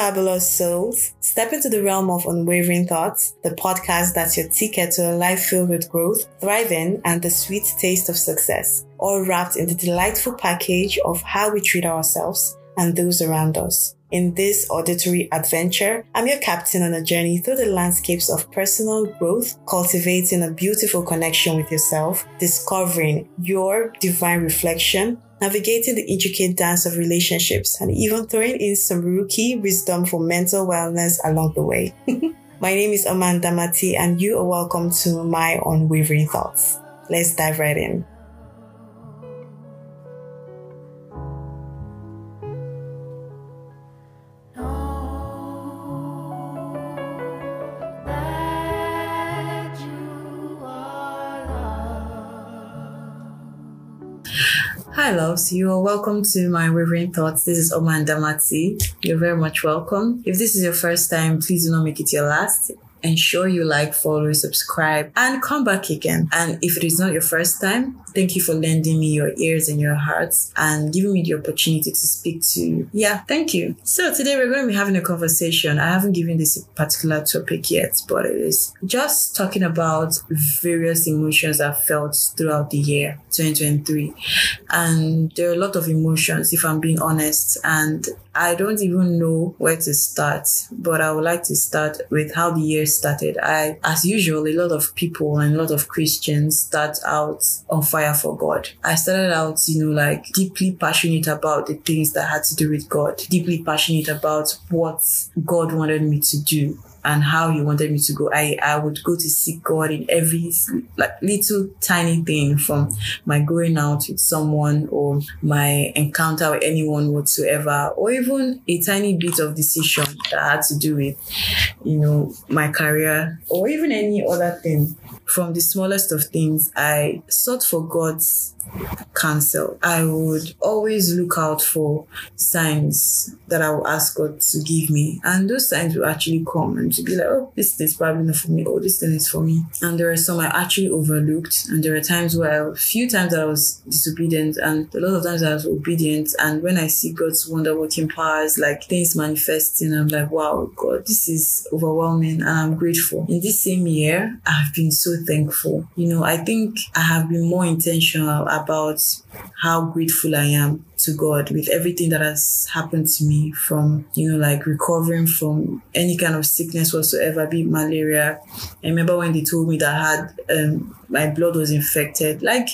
Fabulous souls. Step into the realm of Unwavering Thoughts, the podcast that's your ticket to a life filled with growth, thriving, and the sweet taste of success, all wrapped in the delightful package of how we treat ourselves and those around us. In this auditory adventure, I'm your captain on a journey through the landscapes of personal growth, cultivating a beautiful connection with yourself, discovering your divine reflection, navigating the intricate dance of relationships, and even throwing in some rookie wisdom for mental wellness along the way. my name is Amanda Mati, and you are welcome to my unwavering thoughts. Let's dive right in. Hi, loves. You are welcome to my Unwavering Thoughts. This is Omanda Mati. You're very much welcome. If this is your first time, please do not make it your last ensure you like, follow, subscribe, and come back again. And if it is not your first time, thank you for lending me your ears and your hearts and giving me the opportunity to speak to you. Yeah, thank you. So today we're going to be having a conversation. I haven't given this a particular topic yet, but it is just talking about various emotions I felt throughout the year 2023. And there are a lot of emotions, if I'm being honest. And I don't even know where to start, but I would like to start with how the year started. I, as usual, a lot of people and a lot of Christians start out on fire for God. I started out, you know, like deeply passionate about the things that had to do with God, deeply passionate about what God wanted me to do and how he wanted me to go. I, I would go to seek God in every like little tiny thing from my going out with someone or my encounter with anyone whatsoever, or even a tiny bit of decision that had to do with, you know, my career or even any other thing. From the smallest of things, I sought for God's counsel. I would always look out for signs that I will ask God to give me. And those signs will actually come and to be like, oh, this thing is probably not for me, oh, this thing is for me. And there are some I actually overlooked. And there are times where a few times I was disobedient and a lot of times I was obedient. And when I see God's wonder working powers, like things manifesting, I'm like, wow, God, this is overwhelming and I'm grateful. In this same year, I've been so thankful. You know, I think I have been more intentional about how grateful I am to God with everything that has happened to me from, you know, like recovering from any kind of sickness whatsoever, be malaria. I remember when they told me that I had um, my blood was infected, like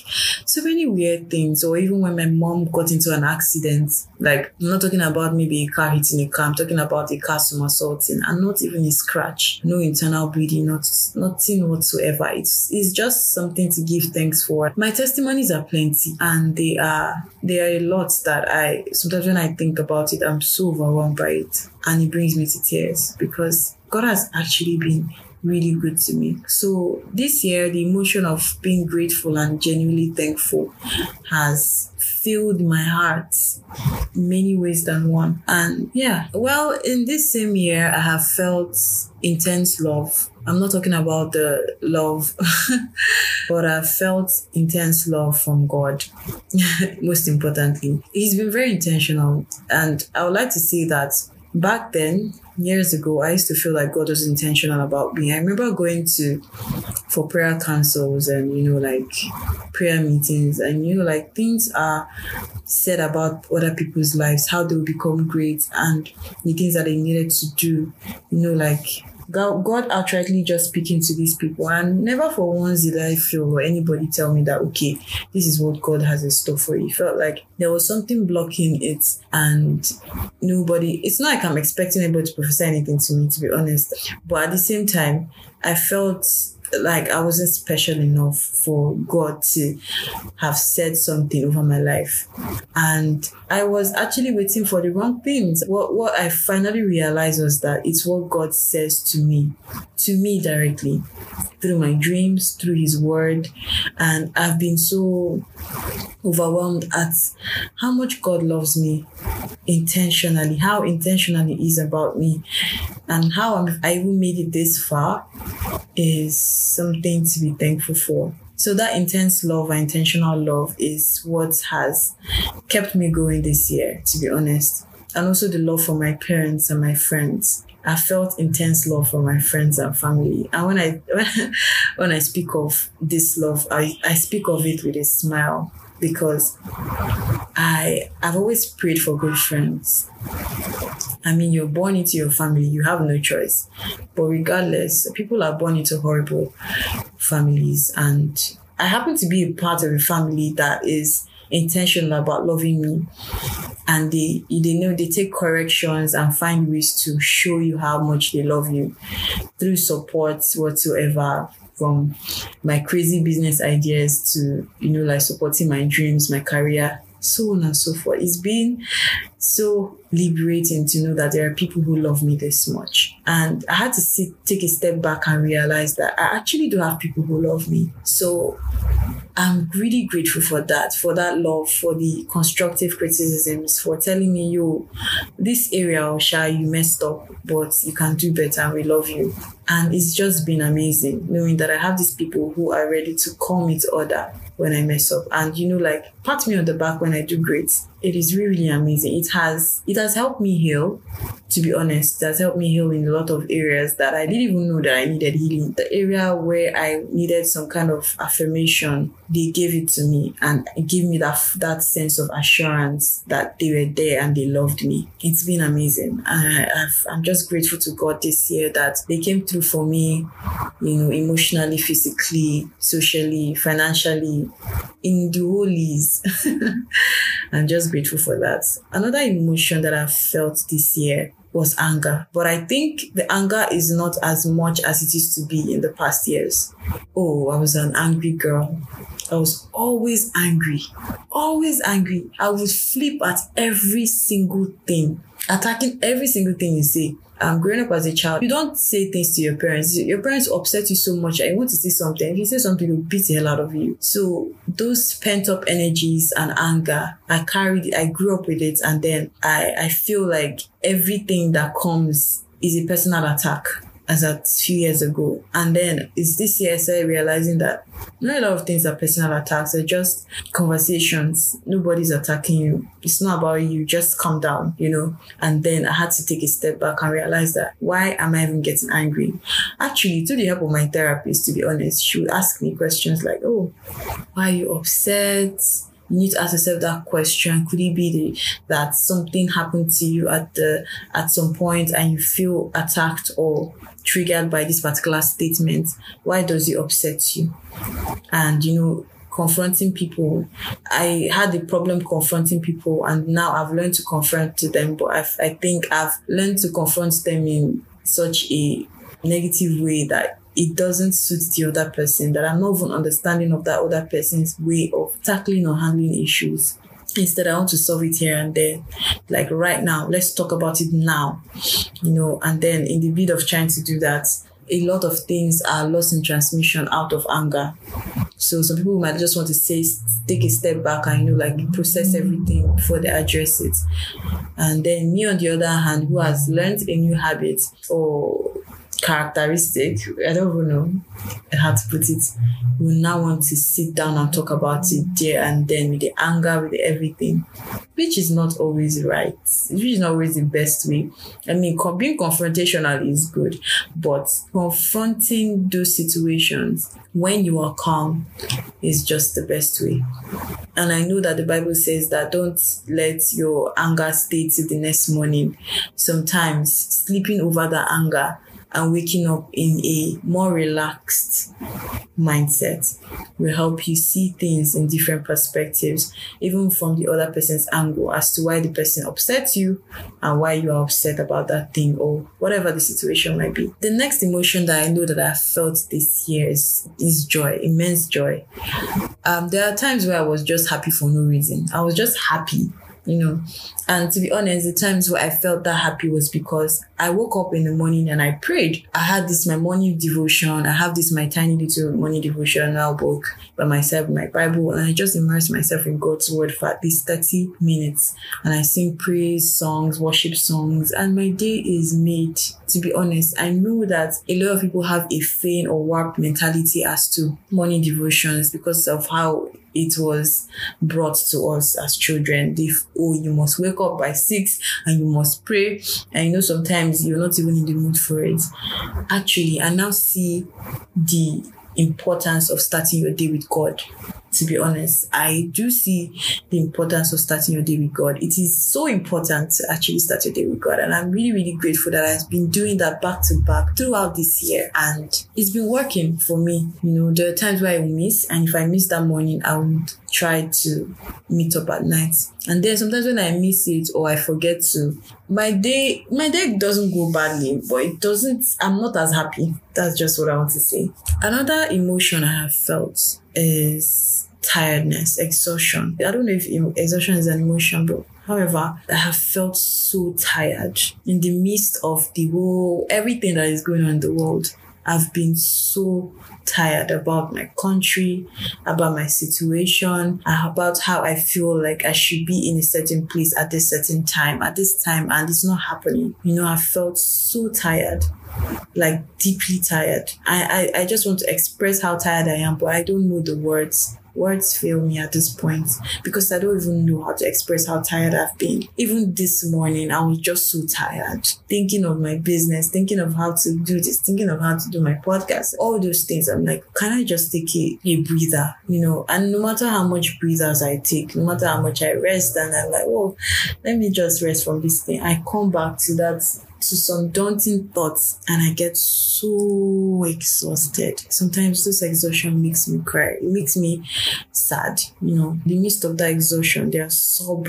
so many weird things. Or even when my mom got into an accident, like I'm not talking about maybe a car hitting a car, I'm talking about a car somersaulting and not even a scratch, no internal bleeding, not nothing whatsoever. It's it's just something to give thanks for. My testimonies are plenty and they are they are a lot that I sometimes when I think about it, I'm so overwhelmed by it. And it brings me to tears because God has actually been really good to me. So this year, the emotion of being grateful and genuinely thankful has filled my heart many ways than one. And yeah, well, in this same year, I have felt intense love. I'm not talking about the love, but I felt intense love from God. Most importantly, He's been very intentional. And I would like to say that back then, years ago, I used to feel like God was intentional about me. I remember going to for prayer councils and you know like prayer meetings and you know like things are said about other people's lives, how they will become great and the things that they needed to do. You know, like God, God outrightly just speaking to these people. And never for once did I feel or anybody tell me that, okay, this is what God has in store for you. It felt like there was something blocking it and nobody, it's not like I'm expecting anybody to prophesy anything to me, to be honest. But at the same time, I felt like I wasn't special enough for God to have said something over my life. And I was actually waiting for the wrong things. What what I finally realized was that it's what God says to me, to me directly, through my dreams, through his word. And I've been so overwhelmed at how much God loves me intentionally, how intentionally he is about me, and how I'm, I even made it this far is something to be thankful for. So that intense love and intentional love is what has kept me going this year, to be honest. and also the love for my parents and my friends. I felt intense love for my friends and family. And when I when I speak of this love, I, I speak of it with a smile because I I've always prayed for good friends. I mean, you're born into your family, you have no choice. But regardless, people are born into horrible families. And I happen to be a part of a family that is intentional about loving me and they they know they take corrections and find ways to show you how much they love you through support whatsoever from my crazy business ideas to you know like supporting my dreams my career so on and so forth. It's been so liberating to know that there are people who love me this much and i had to sit, take a step back and realize that i actually do have people who love me so I'm really grateful for that, for that love, for the constructive criticisms, for telling me, yo, this area, Osha, you messed up, but you can do better and we love you. And it's just been amazing knowing that I have these people who are ready to call me to order when I mess up. And you know, like pat me on the back when I do great. It is really amazing. It has it has helped me heal, to be honest. It has helped me heal in a lot of areas that I didn't even know that I needed healing. The area where I needed some kind of affirmation, they gave it to me and it gave me that that sense of assurance that they were there and they loved me. It's been amazing. I, I've, I'm just grateful to God this year that they came through for me, you know, emotionally, physically, socially, financially, in the holies. I'm just grateful for that. Another emotion that I felt this year was anger. But I think the anger is not as much as it used to be in the past years. Oh, I was an angry girl. I was always angry, always angry. I would flip at every single thing, attacking every single thing you say um, growing up as a child, you don't say things to your parents. Your parents upset you so much and you want to say something. If you say something, they'll beat the hell out of you. So those pent up energies and anger, I carried, I grew up with it. And then I, I feel like everything that comes is a personal attack as a few years ago. And then it's this year I started realizing that not a lot of things are personal attacks, they're just conversations. Nobody's attacking you. It's not about you. Just calm down, you know. And then I had to take a step back and realize that why am I even getting angry? Actually, to the help of my therapist, to be honest, she would ask me questions like, Oh, why are you upset? you need to ask yourself that question could it be the, that something happened to you at the at some point and you feel attacked or triggered by this particular statement why does it upset you and you know confronting people i had a problem confronting people and now i've learned to confront to them but I've, i think i've learned to confront them in such a negative way that it doesn't suit the other person, that I'm not even understanding of that other person's way of tackling or handling issues. Instead, I want to solve it here and there. Like right now, let's talk about it now. You know, and then in the bid of trying to do that, a lot of things are lost in transmission out of anger. So some people might just want to say, take a step back and you know, like process everything before they address it. And then me, on the other hand, who has learned a new habit or characteristic, I don't even know how to put it, we now want to sit down and talk about it there and then with the anger, with everything, which is not always right, which is not always the best way. I mean, being confrontational is good, but confronting those situations when you are calm is just the best way. And I know that the Bible says that don't let your anger stay till the next morning. Sometimes sleeping over the anger and waking up in a more relaxed mindset will help you see things in different perspectives, even from the other person's angle as to why the person upsets you and why you are upset about that thing or whatever the situation might be. The next emotion that I know that I felt this year is, is joy, immense joy. Um, there are times where I was just happy for no reason. I was just happy you know. And to be honest, the times where I felt that happy was because I woke up in the morning and I prayed. I had this my morning devotion. I have this my tiny little morning devotional book by myself, my Bible, and I just immerse myself in God's word for at least 30 minutes. And I sing praise songs, worship songs, and my day is made. To be honest, I know that a lot of people have a faint or warped mentality as to morning devotions because of how it was brought to us as children. If oh, you must wake up by six and you must pray, and you know sometimes you're not even in the mood for it. Actually, I now see the importance of starting your day with God to be honest. I do see the importance of starting your day with God. It is so important to actually start your day with God. And I'm really, really grateful that I've been doing that back to back throughout this year. And it's been working for me. You know, there are times where I miss. And if I miss that morning, I would try to meet up at night. And then sometimes when I miss it or I forget to, my day, my day doesn't go badly, but it doesn't, I'm not as happy. That's just what I want to say. Another emotion I have felt is tiredness, exhaustion. I don't know if exhaustion is an emotion, but However, I have felt so tired in the midst of the whole everything that is going on in the world. I've been so tired about my country, about my situation, uh, about how I feel like I should be in a certain place at this certain time, at this time, and it's not happening. You know, I felt so tired like deeply tired. I, I, I just want to express how tired I am, but I don't know the words words fail me at this point because I don't even know how to express how tired I've been. Even this morning, I was just so tired, thinking of my business, thinking of how to do this, thinking of how to do my podcast, all those things. I'm like, can I just take a, a breather, you know? And no matter how much breathers I take, no matter how much I rest, and I'm like, oh, let me just rest from this thing. I come back to that to some daunting thoughts and I get so exhausted. Sometimes this exhaustion makes me cry. It makes me sad. You know, the midst of that exhaustion, there are sub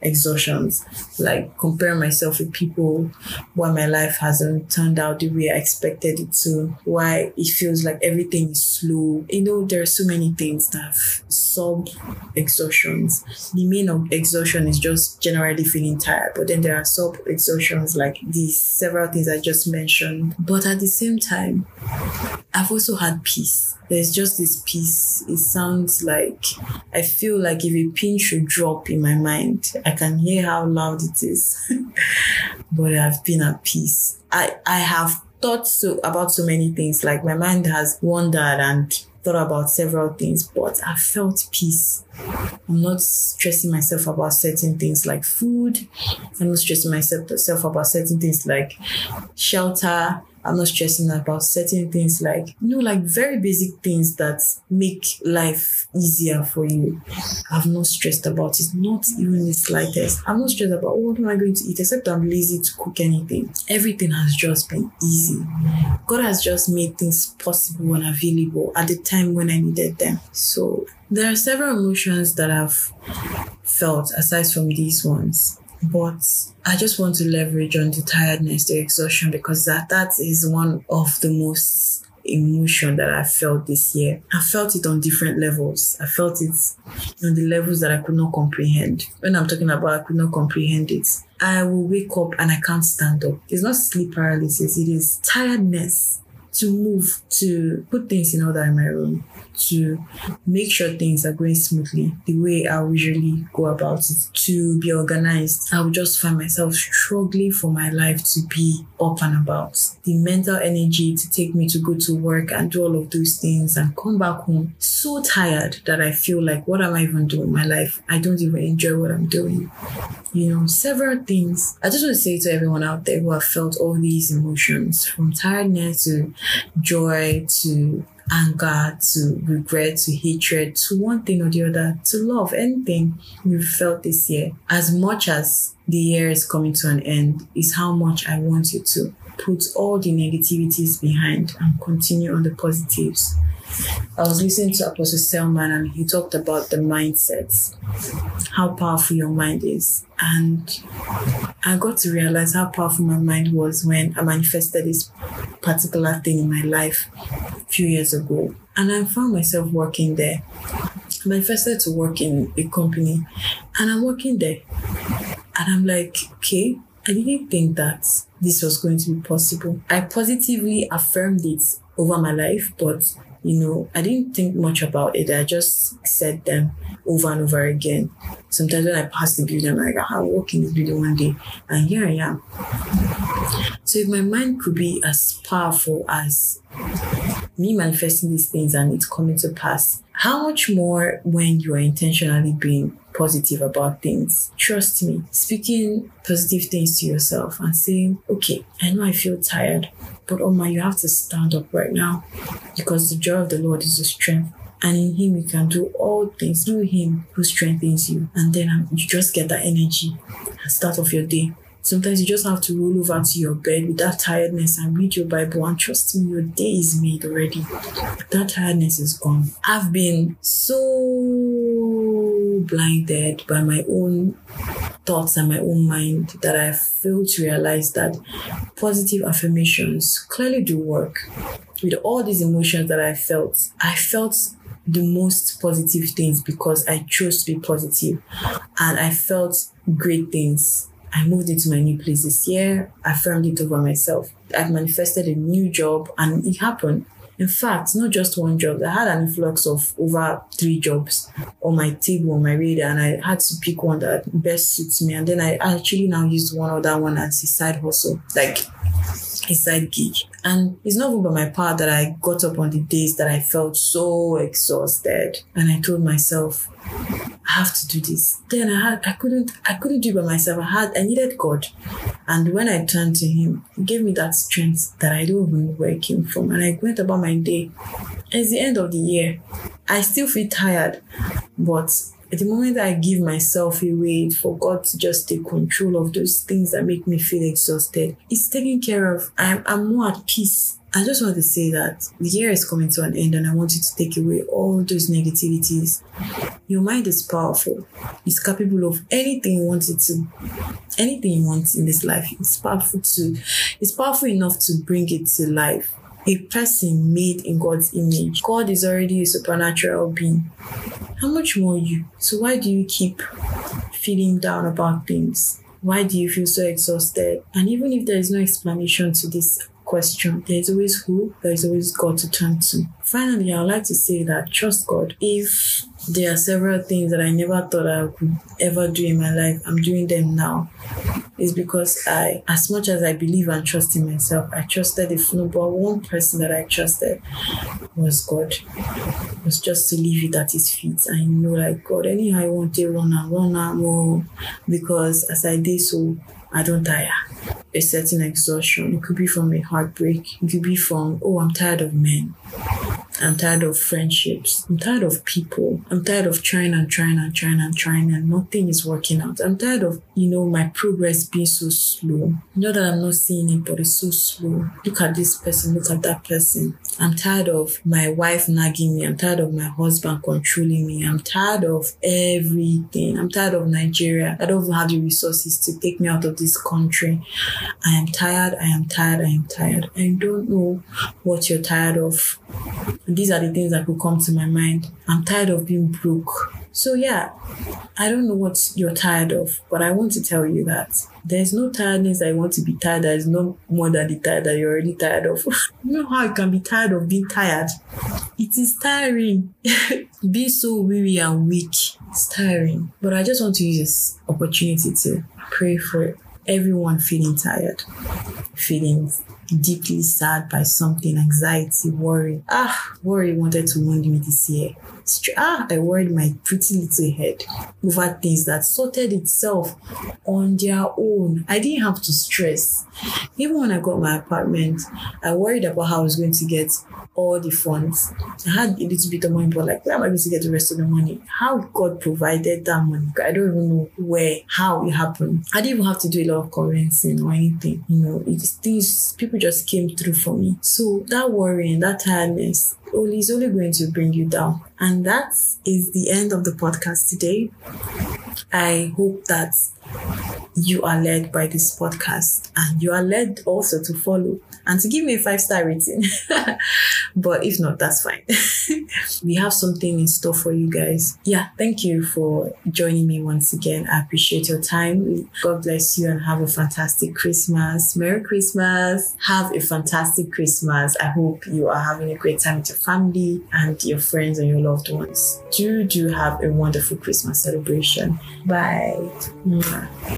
exhaustions. Like compare myself with people why my life hasn't turned out the way I expected it to, why it feels like everything is slow. You know, there are so many things that sub exhaustions. The main of exhaustion is just generally feeling tired, but then there are sub exhaustions like these several things I just mentioned. But at the same time, I've also had peace. There's just this peace. It sounds like I feel like if a pin should drop in my mind, I can hear how loud it is. but I've been at peace. I, I have thought so about so many things. Like my mind has wandered and thought about several things, but I felt peace. I'm not stressing myself about certain things like food. I'm not stressing myself about certain things like shelter. I'm not stressing about certain things like, you know, like very basic things that make life easier for you. I've not stressed about it, not even the slightest. I'm not stressed about oh, what am I going to eat, except I'm lazy to cook anything. Everything has just been easy. God has just made things possible and available at the time when I needed them. So there are several emotions that I've felt aside from these ones but I just want to leverage on the tiredness, the exhaustion, because that that is one of the most emotion that I felt this year. I felt it on different levels. I felt it on the levels that I could not comprehend. When I'm talking about I could not comprehend it, I will wake up and I can't stand up. It's not sleep paralysis, it is tiredness to move, to put things in order in my room, to make sure things are going smoothly the way I usually go about it, to be organized. I would just find myself struggling for my life to be up and about. The mental energy to take me to go to work and do all of those things and come back home so tired that I feel like, what am I even doing in my life? I don't even enjoy what I'm doing. You know, several things. I just want to say to everyone out there who have felt all these emotions from tiredness to joy to anger to regret to hatred to one thing or the other to love anything you've felt this year as much as the year is coming to an end is how much i want you to put all the negativities behind and continue on the positives I was listening to Apostle Selman and he talked about the mindsets, how powerful your mind is. And I got to realize how powerful my mind was when I manifested this particular thing in my life a few years ago. And I found myself working there. I manifested to work in a company and I'm working there. And I'm like, okay, I didn't think that this was going to be possible. I positively affirmed it over my life, but you know, I didn't think much about it. I just said them over and over again. Sometimes when I pass the building, I'm like, I'll walk in the building one day, and here I am. So if my mind could be as powerful as me manifesting these things and it's coming to pass. How much more when you are intentionally being positive about things? Trust me, speaking positive things to yourself and saying, okay, I know I feel tired, but Oma, you have to stand up right now because the joy of the Lord is your strength and in him you can do all things through him who strengthens you and then um, you just get that energy and start off your day sometimes you just have to roll over to your bed with that tiredness and read your bible and trust me your day is made already. That tiredness is gone. I've been so blinded by my own thoughts and my own mind that i failed to realize that positive affirmations clearly do work. With all these emotions that I felt, I felt the most positive things because I chose to be positive and I felt great things. I moved into my new place this year. I affirmed it over myself. I've manifested a new job and it happened. In fact, not just one job. I had an influx of over three jobs on my table, on my radar, and I had to pick one that best suits me. And then I actually now used one other one as a side hustle. Like a side gig. And it's not even by my part that I got up on the days that I felt so exhausted. And I told myself, I have to do this. Then I had I couldn't I couldn't do it by myself. I had I needed God. And when I turned to him, he gave me that strength that I don't even know where it came from. And I went about my day. It's the end of the year. I still feel tired, but the moment I give myself away for God to just take control of those things that make me feel exhausted, it's taken care of. I'm, I'm more at peace. I just want to say that the year is coming to an end and I want you to take away all those negativities. Your mind is powerful. It's capable of anything you want it to. Anything you want in this life. It's powerful to it's powerful enough to bring it to life a person made in God's image. God is already a supernatural being. How much more you? So why do you keep feeling down about things? Why do you feel so exhausted? And even if there is no explanation to this question, there is always who, there is always God to turn to. Finally, I would like to say that trust God. If there are several things that I never thought I could ever do in my life, I'm doing them now. It's because I, as much as I believe and trust in myself, I trusted the number one person that I trusted was God. It was just to leave it at his feet. I know like God, anyhow I want to run and run out more because as I did so, I don't tire. A certain exhaustion. It could be from a heartbreak. It could be from, oh, I'm tired of men. I'm tired of friendships. I'm tired of people. I'm tired of trying and trying and trying and trying and nothing is working out. I'm tired of, you know, my progress being so slow. Not that I'm not seeing it, but it's so slow. Look at this person, look at that person. I'm tired of my wife nagging me. I'm tired of my husband controlling me. I'm tired of everything. I'm tired of Nigeria. I don't have the resources to take me out of this country. I am tired. I am tired. I am tired. I don't know what you're tired of. These are the things that could come to my mind. I'm tired of being broke. So yeah, I don't know what you're tired of, but I want to tell you that there's no tiredness I want to be tired. There is no more than the tired that you're already tired of. you know how you can be tired of being tired? It is tiring. being so weary and weak, it's tiring. But I just want to use this opportunity to pray for everyone feeling tired, feeling deeply sad by something, anxiety, worry. Ah, worry wanted to wound me this year. Ah, I worried my pretty little head over things that sorted itself on their own. I didn't have to stress. Even when I got my apartment, I worried about how I was going to get all the funds. I had a little bit of money, but like, where am I going to get the rest of the money? How God provided that money? I don't even know where, how it happened. I didn't even have to do a lot of convincing or anything. You know, it's things people just came through for me. So that worrying, that tiredness, only is only going to bring you down. And that is the end of the podcast today. I hope that you are led by this podcast and you are led also to follow and to give me a five star rating. but if not, that's fine. we have something in store for you guys. Yeah, thank you for joining me once again. I appreciate your time. God bless you and have a fantastic Christmas. Merry Christmas. Have a fantastic Christmas. I hope you are having a great time with your family and your friends and your loved ones. Do do have a wonderful Christmas celebration. Bye. Mwah.